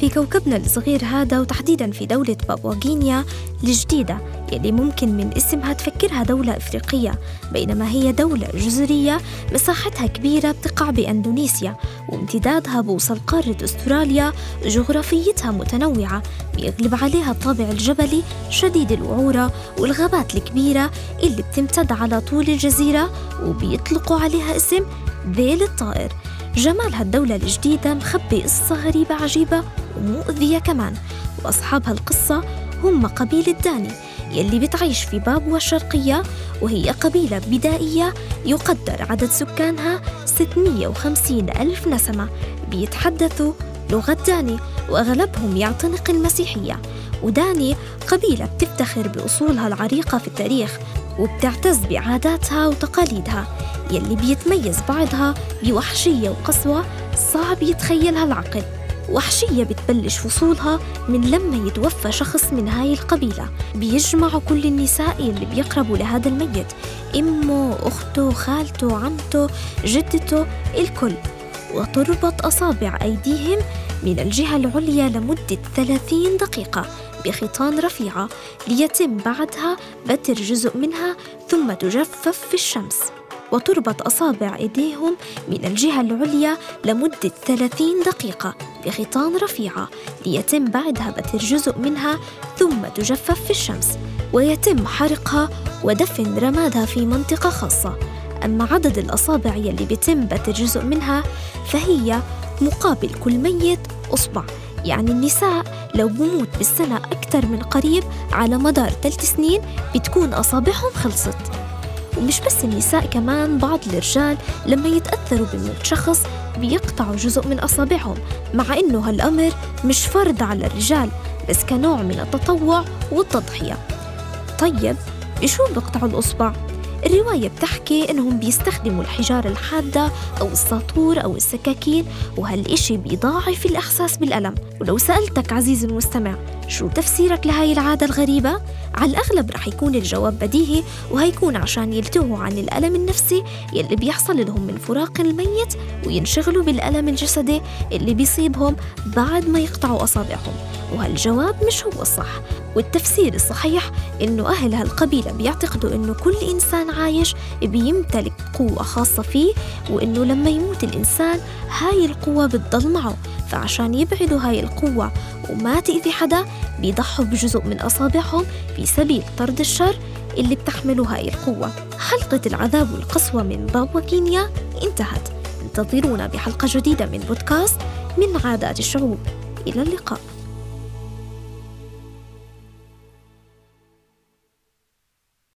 في كوكبنا الصغير هذا وتحديدا في دولة بابواغينيا الجديدة يلي ممكن من اسمها تفكرها دولة إفريقية بينما هي دولة جزرية مساحتها كبيرة بتقع بأندونيسيا وامتدادها بوصل قارة أستراليا جغرافيتها متنوعة بيغلب عليها الطابع الجبلي شديد الوعورة والغابات الكبيرة اللي بتمتد على طول الجزيرة وبيطلقوا عليها اسم ذيل الطائر. جمال هالدولة الجديدة مخبي قصة غريبة عجيبة ومؤذية كمان. وأصحاب هالقصة هم قبيلة داني يلي بتعيش في بابوا الشرقية وهي قبيلة بدائية يقدر عدد سكانها 650 ألف نسمة. بيتحدثوا لغة داني وأغلبهم يعتنق المسيحية. وداني قبيلة بتفتخر بأصولها العريقة في التاريخ وبتعتز بعاداتها وتقاليدها. يلي بيتميز بعضها بوحشية وقسوة صعب يتخيلها العقل. وحشية بتبلش فصولها من لما يتوفى شخص من هاي القبيلة. بيجمعوا كل النساء اللي بيقربوا لهذا الميت. أمه، أخته، خالته، عمته، جدته، الكل. وتربط أصابع أيديهم من الجهة العليا لمدة 30 دقيقة بخيطان رفيعة ليتم بعدها بتر جزء منها ثم تجفف في الشمس. وتربط أصابع إيديهم من الجهة العليا لمدة 30 دقيقة بخيطان رفيعة ليتم بعدها بتر جزء منها ثم تجفف في الشمس ويتم حرقها ودفن رمادها في منطقة خاصة. أما عدد الأصابع يلي بيتم بتر جزء منها فهي مقابل كل ميت أصبع يعني النساء لو بموت بالسنة أكثر من قريب على مدار ثلاث سنين بتكون أصابعهم خلصت. ومش بس النساء كمان بعض الرجال لما يتأثروا بموت شخص بيقطعوا جزء من أصابعهم مع إنه هالأمر مش فرض على الرجال بس كنوع من التطوع والتضحية طيب بشو بقطعوا الأصبع؟ الرواية بتحكي إنهم بيستخدموا الحجارة الحادة أو الساطور أو السكاكين وهالإشي بيضاعف الإحساس بالألم. ولو سألتك عزيزي المستمع شو تفسيرك لهاي العادة الغريبة؟ على الأغلب رح يكون الجواب بديهي وهيكون عشان يلتهوا عن الألم النفسي يلي بيحصل لهم من فراق الميت وينشغلوا بالألم الجسدي اللي بيصيبهم بعد ما يقطعوا أصابعهم. وهالجواب مش هو الصح. والتفسير الصحيح إنه أهل هالقبيلة بيعتقدوا إنه كل إنسان عايش بيمتلك قوة خاصة فيه وإنه لما يموت الإنسان هاي القوة بتضل معه. فعشان يبعدوا هاي القوة وما تأذي حدا بيضحوا بجزء من أصابعهم في سبيل طرد الشر اللي بتحمله هاي القوة. حلقة العذاب والقسوة من بابا كينيا انتهت. انتظرونا بحلقة جديدة من بودكاست من عادات الشعوب. إلى اللقاء.